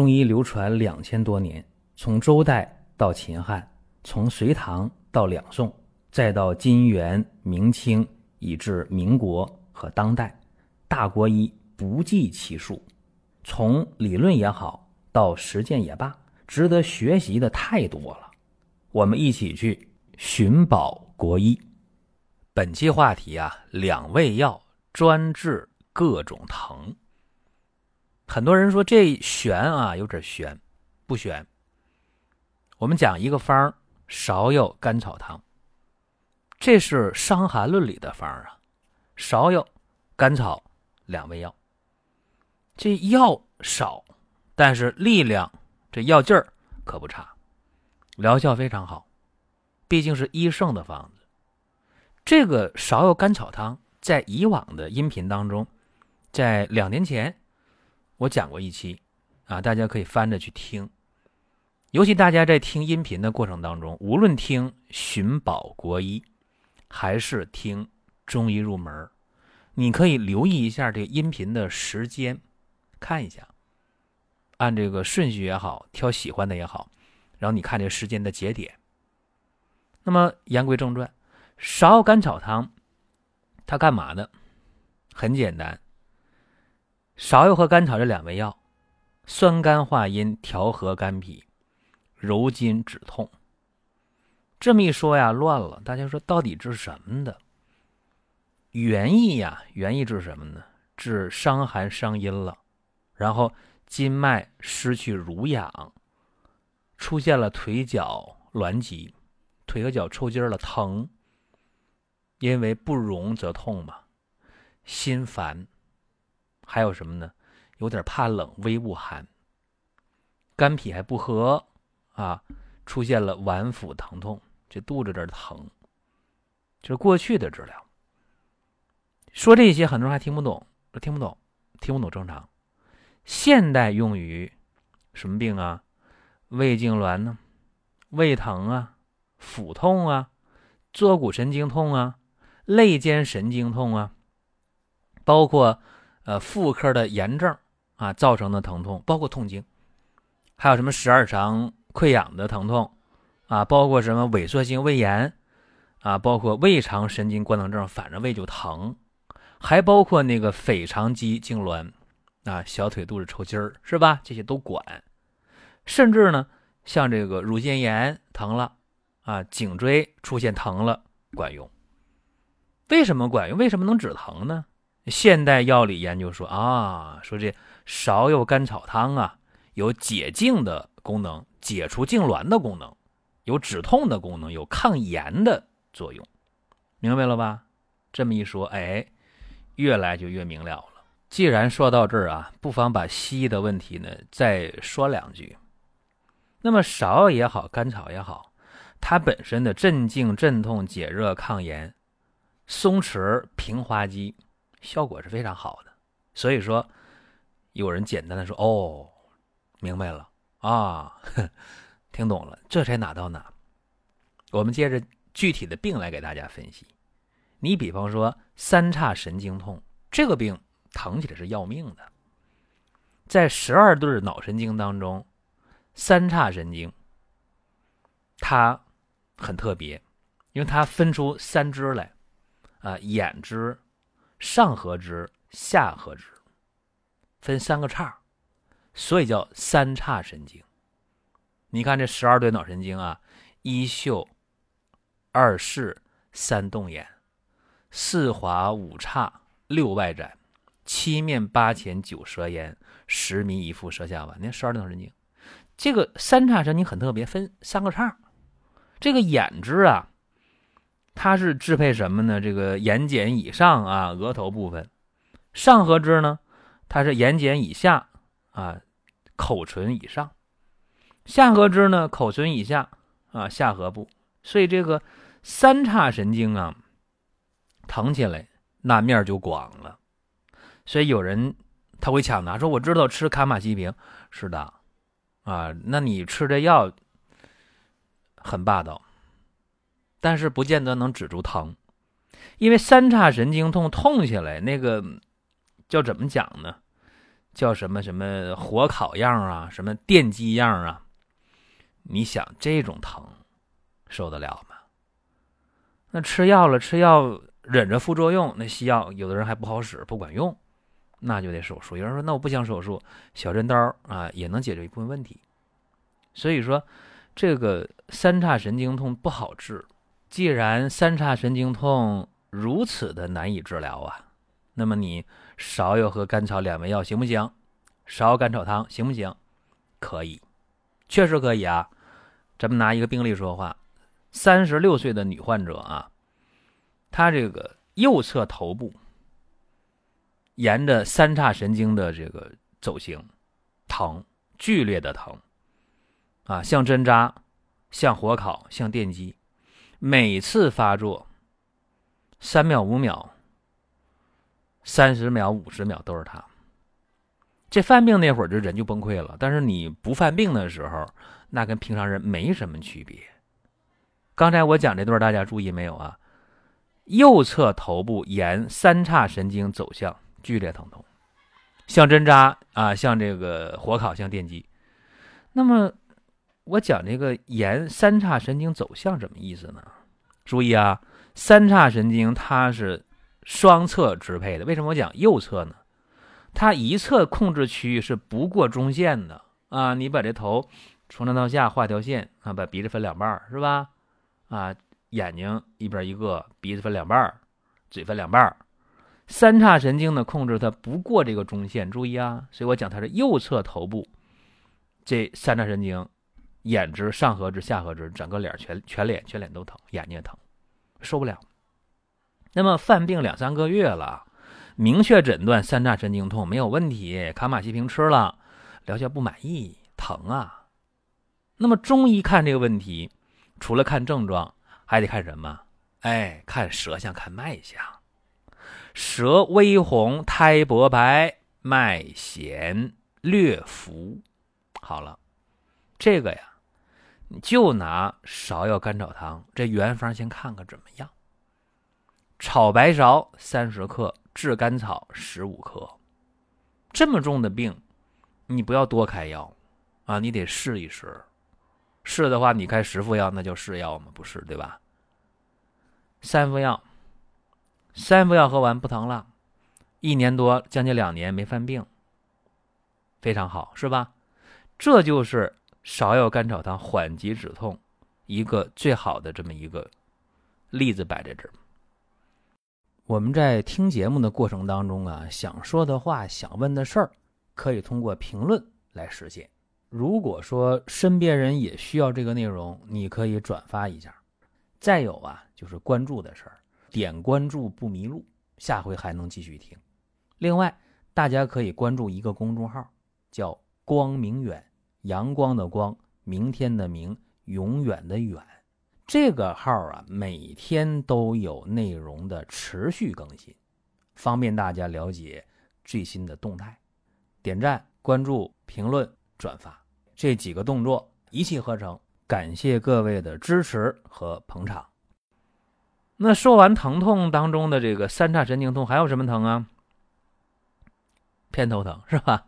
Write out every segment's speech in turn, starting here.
中医流传两千多年，从周代到秦汉，从隋唐到两宋，再到金元明清，以至民国和当代，大国医不计其数。从理论也好，到实践也罢，值得学习的太多了。我们一起去寻宝国医。本期话题啊，两味药专治各种疼。很多人说这悬啊，有点悬，不悬。我们讲一个方芍药甘草汤，这是《伤寒论》里的方啊。芍药、甘草两味药，这药少，但是力量这药劲儿可不差，疗效非常好。毕竟是医圣的方子。这个芍药甘草汤在以往的音频当中，在两年前我讲过一期，啊，大家可以翻着去听。尤其大家在听音频的过程当中，无论听寻宝国医，还是听中医入门，你可以留意一下这个音频的时间，看一下，按这个顺序也好，挑喜欢的也好，然后你看这个时间的节点。那么言归正传。芍药甘草汤，它干嘛的？很简单，芍药和甘草这两味药，酸甘化阴，调和肝脾，柔筋止痛。这么一说呀，乱了。大家说到底治什么的？原意呀，原意治什么呢？治伤寒伤阴了，然后筋脉失去濡养，出现了腿脚挛急，腿和脚抽筋了，疼。因为不荣则痛嘛，心烦，还有什么呢？有点怕冷，微恶寒，肝脾还不和啊，出现了脘腹疼痛，这肚子这疼，这是过去的治疗。说这些，很多人还听不懂，听不懂，听不懂正常。现代用于什么病啊？胃痉挛呢？胃疼啊？腹痛啊？坐骨神经痛啊？肋间神经痛啊，包括呃妇科的炎症啊造成的疼痛，包括痛经，还有什么十二肠溃疡的疼痛啊，包括什么萎缩性胃炎啊，包括胃肠神经官能症，反正胃就疼，还包括那个腓肠肌痉挛啊，小腿肚子抽筋儿是吧？这些都管，甚至呢，像这个乳腺炎疼了啊，颈椎出现疼了，管用。为什么管用？为什么能止疼呢？现代药理研究说啊，说这芍药甘草汤啊，有解痉的功能，解除痉挛的功能，有止痛的功能，有抗炎的作用，明白了吧？这么一说，哎，越来就越明了了。既然说到这儿啊，不妨把西医的问题呢再说两句。那么芍药也好，甘草也好，它本身的镇静、镇痛、解热、抗炎。松弛平滑肌效果是非常好的，所以说有人简单的说哦，明白了啊，听懂了，这才哪到哪。我们接着具体的病来给大家分析。你比方说三叉神经痛这个病，疼起来是要命的。在十二对脑神经当中，三叉神经它很特别，因为它分出三支来。啊，眼支、上合支、下合支，分三个叉，所以叫三叉神经。你看这十二对脑神经啊，一嗅、二视、三动眼、四滑五叉、六外展、七面八前、九舌咽、十迷一副、舌下脘。你看十二对脑神经，这个三叉神经很特别，分三个叉。这个眼支啊。它是支配什么呢？这个眼睑以上啊，额头部分；上颌支呢，它是眼睑以下啊，口唇以上；下颌支呢，口唇以下啊，下颌部。所以这个三叉神经啊，疼起来那面就广了。所以有人他会抢答说：“我知道吃卡马西平是的啊，那你吃这药很霸道。”但是不见得能止住疼，因为三叉神经痛痛起来，那个叫怎么讲呢？叫什么什么火烤样啊，什么电击样啊？你想这种疼受得了吗？那吃药了，吃药忍着副作用，那西药有的人还不好使，不管用，那就得手术。有人说那我不想手术，小针刀啊也能解决一部分问题。所以说，这个三叉神经痛不好治。既然三叉神经痛如此的难以治疗啊，那么你芍药和甘草两味药行不行？芍药甘草汤行不行？可以，确实可以啊。咱们拿一个病例说话，三十六岁的女患者啊，她这个右侧头部沿着三叉神经的这个走行，疼，剧烈的疼，啊，像针扎，像火烤，像电击。每次发作，三秒、五秒、三十秒、五十秒都是他。这犯病那会儿，就人就崩溃了。但是你不犯病的时候，那跟平常人没什么区别。刚才我讲这段，大家注意没有啊？右侧头部沿三叉神经走向剧烈疼痛，像针扎啊，像这个火烤，像电击。那么。我讲这个沿三叉神经走向什么意思呢？注意啊，三叉神经它是双侧支配的。为什么我讲右侧呢？它一侧控制区域是不过中线的啊。你把这头从上到下画条线啊，把鼻子分两半是吧？啊，眼睛一边一个，鼻子分两半嘴分两半三叉神经的控制它不过这个中线，注意啊。所以我讲它是右侧头部这三叉神经。眼直、上颌直、下颌直，整个脸全全脸全脸都疼，眼睛也疼，受不了。那么犯病两三个月了，明确诊断三叉神经痛没有问题，卡马西平吃了，疗效不满意，疼啊。那么中医看这个问题，除了看症状，还得看什么？哎，看舌象，看脉象。舌微红，苔薄白，脉弦略浮。好了，这个呀。就拿芍药甘草汤这原方先看看怎么样。炒白芍三十克，炙甘草十五克。这么重的病，你不要多开药啊，你得试一试。试的话，你开十副药，那就试药嘛，不是对吧？三副药，三副药喝完不疼了，一年多将近两年没犯病，非常好，是吧？这就是。芍药甘草汤缓急止痛，一个最好的这么一个例子摆在这儿。我们在听节目的过程当中啊，想说的话、想问的事儿，可以通过评论来实现。如果说身边人也需要这个内容，你可以转发一下。再有啊，就是关注的事儿，点关注不迷路，下回还能继续听。另外，大家可以关注一个公众号，叫“光明远”。阳光的光，明天的明，永远的远。这个号啊，每天都有内容的持续更新，方便大家了解最新的动态。点赞、关注、评论、转发这几个动作一气呵成。感谢各位的支持和捧场。那说完疼痛当中的这个三叉神经痛，还有什么疼啊？偏头疼是吧？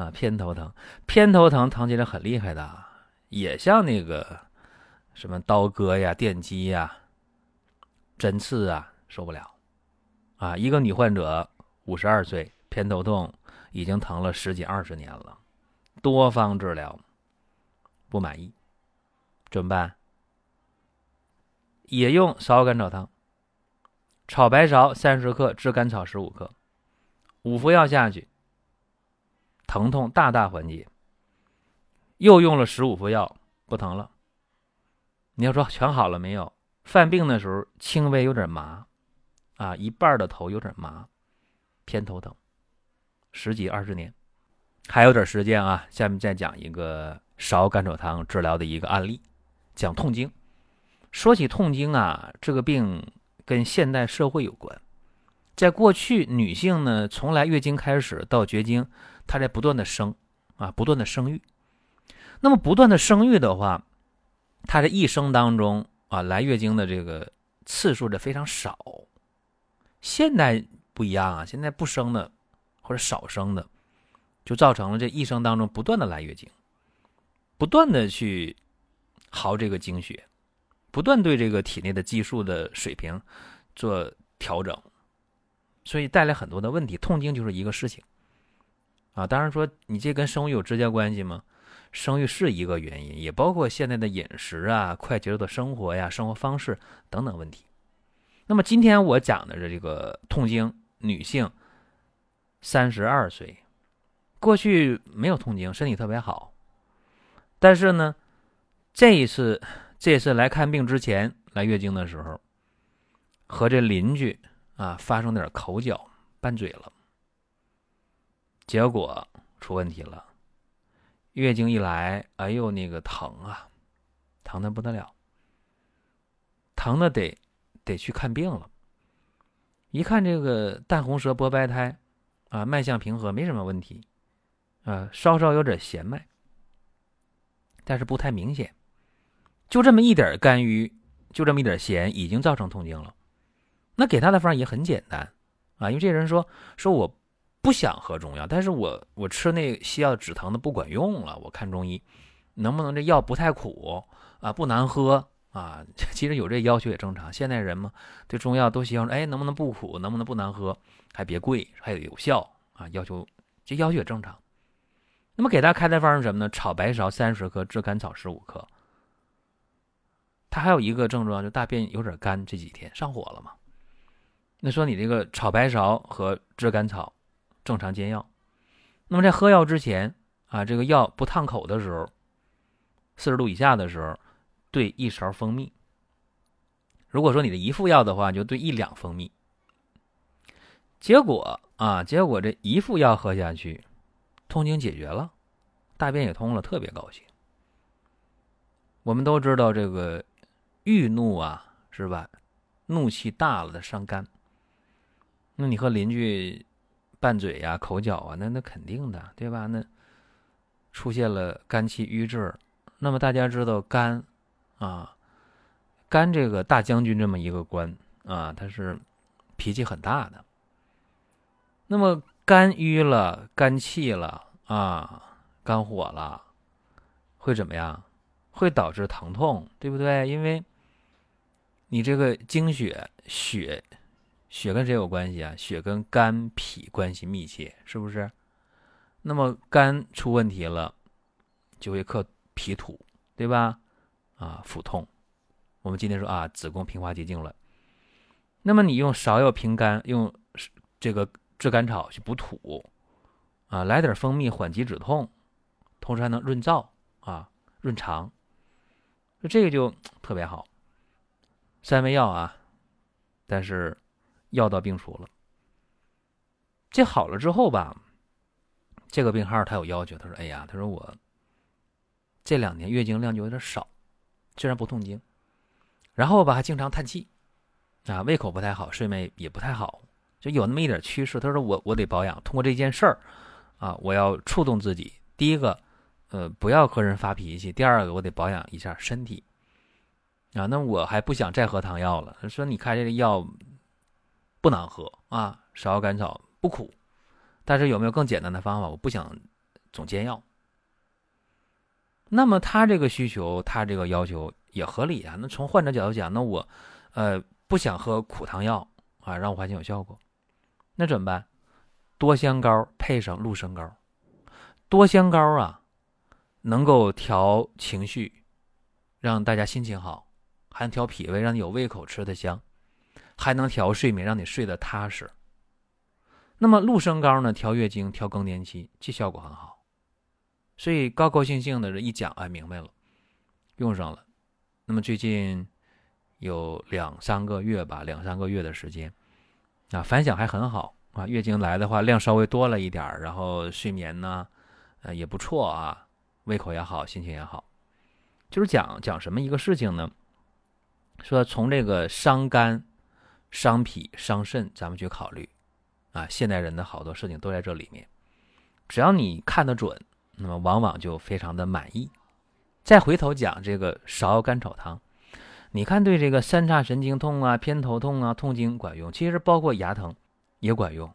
啊，偏头疼，偏头疼疼起来很厉害的，也像那个什么刀割呀、电击呀、针刺啊，受不了。啊，一个女患者，五十二岁，偏头痛已经疼了十几二十年了，多方治疗不满意，怎么办？也用芍甘草汤，炒白芍三十克，炙甘草十五克，五服药下去。疼痛大大缓解，又用了十五副药，不疼了。你要说全好了没有？犯病的时候轻微有点麻，啊，一半的头有点麻，偏头疼，十几二十年，还有点时间啊。下面再讲一个芍甘草汤治疗的一个案例，讲痛经。说起痛经啊，这个病跟现代社会有关。在过去，女性呢，从来月经开始到绝经。她在不断的生，啊，不断的生育。那么不断的生育的话，她的一生当中啊，来月经的这个次数的非常少。现在不一样啊，现在不生的或者少生的，就造成了这一生当中不断的来月经，不断的去耗这个经血，不断对这个体内的激素的水平做调整，所以带来很多的问题。痛经就是一个事情啊。当然说你这跟生育有直接关系吗？生育是一个原因，也包括现在的饮食啊、快节奏的生活呀、生活方式等等问题。那么今天我讲的是这个痛经，女性三十二岁，过去没有痛经，身体特别好，但是呢，这一次这次来看病之前来月经的时候，和这邻居啊发生点口角拌嘴了，结果出问题了，月经一来，哎呦那个疼啊，疼的不得了，疼的得。得去看病了。一看这个淡红舌薄白苔，啊，脉象平和，没什么问题，啊，稍稍有点弦脉，但是不太明显，就这么一点肝郁，就这么一点弦，已经造成痛经了。那给他的方也很简单，啊，因为这人说说我不想喝中药，但是我我吃那西药止疼的不管用了，我看中医，能不能这药不太苦啊，不难喝？啊，其实有这要求也正常。现代人嘛，对中药都希望，哎，能不能不苦，能不能不难喝，还别贵，还有有效啊。要求这要求也正常。那么给他开的方是什么呢？炒白芍三十克，炙甘草十五克。他还有一个症状，就大便有点干，这几天上火了嘛。那说你这个炒白芍和炙甘草正常煎药。那么在喝药之前啊，这个药不烫口的时候，四十度以下的时候。兑一勺蜂蜜。如果说你的一副药的话，就兑一两蜂蜜。结果啊，结果这一副药喝下去，痛经解决了，大便也通了，特别高兴。我们都知道这个郁怒啊，是吧？怒气大了的伤肝。那你和邻居拌嘴呀、口角啊，那那肯定的，对吧？那出现了肝气郁滞。那么大家知道肝。啊，肝这个大将军这么一个官啊，他是脾气很大的。那么肝郁了、肝气了啊、肝火了，会怎么样？会导致疼痛，对不对？因为你这个精血、血、血跟谁有关系啊？血跟肝脾关系密切，是不是？那么肝出问题了，就会克脾土，对吧？啊，腹痛，我们今天说啊，子宫平滑结晶了。那么你用芍药平肝，用这个炙甘草去补土，啊，来点蜂蜜缓急止痛，同时还能润燥啊，润肠，这个就特别好。三味药啊，但是药到病除了。这好了之后吧，这个病号他有要求，他说：“哎呀，他说我这两年月经量就有点少。”虽然不痛经，然后吧还经常叹气，啊，胃口不太好，睡眠也不太好，就有那么一点趋势。他说我我得保养，通过这件事儿，啊，我要触动自己。第一个，呃，不要和人发脾气；第二个，我得保养一下身体。啊，那我还不想再喝汤药了。说你开这个药不难喝啊，芍药甘草不苦，但是有没有更简单的方法？我不想总煎药。那么他这个需求，他这个要求也合理啊。那从患者角度讲，那我，呃，不想喝苦汤药啊，让我发现有效果，那怎么办？多香膏配上鹿参膏，多香膏啊，能够调情绪，让大家心情好，还能调脾胃，让你有胃口吃的香，还能调睡眠，让你睡得踏实。那么鹿参膏呢，调月经、调更年期，这效果很好。所以高高兴兴的这一讲，哎，明白了，用上了。那么最近有两三个月吧，两三个月的时间，啊，反响还很好啊。月经来的话，量稍微多了一点然后睡眠呢，呃，也不错啊，胃口也好，心情也好。就是讲讲什么一个事情呢？说从这个伤肝、伤脾、伤肾，咱们去考虑啊，现代人的好多事情都在这里面，只要你看得准。那么往往就非常的满意。再回头讲这个芍药甘草汤，你看对这个三叉神经痛啊、偏头痛啊、痛经管用，其实包括牙疼也管用，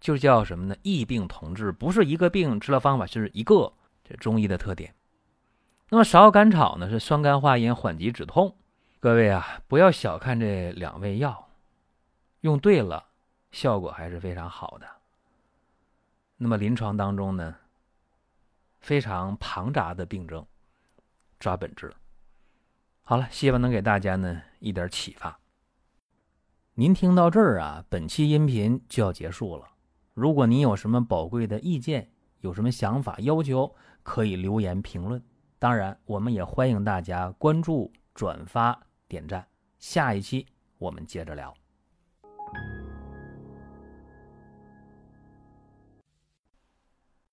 就叫什么呢？异病同治，不是一个病治疗方法，就是一个这中医的特点。那么芍药甘草呢，是酸甘化阴、缓急止痛。各位啊，不要小看这两味药，用对了，效果还是非常好的。那么临床当中呢，非常庞杂的病症，抓本质。好了，希望能给大家呢一点启发。您听到这儿啊，本期音频就要结束了。如果您有什么宝贵的意见，有什么想法要求，可以留言评论。当然，我们也欢迎大家关注、转发、点赞。下一期我们接着聊。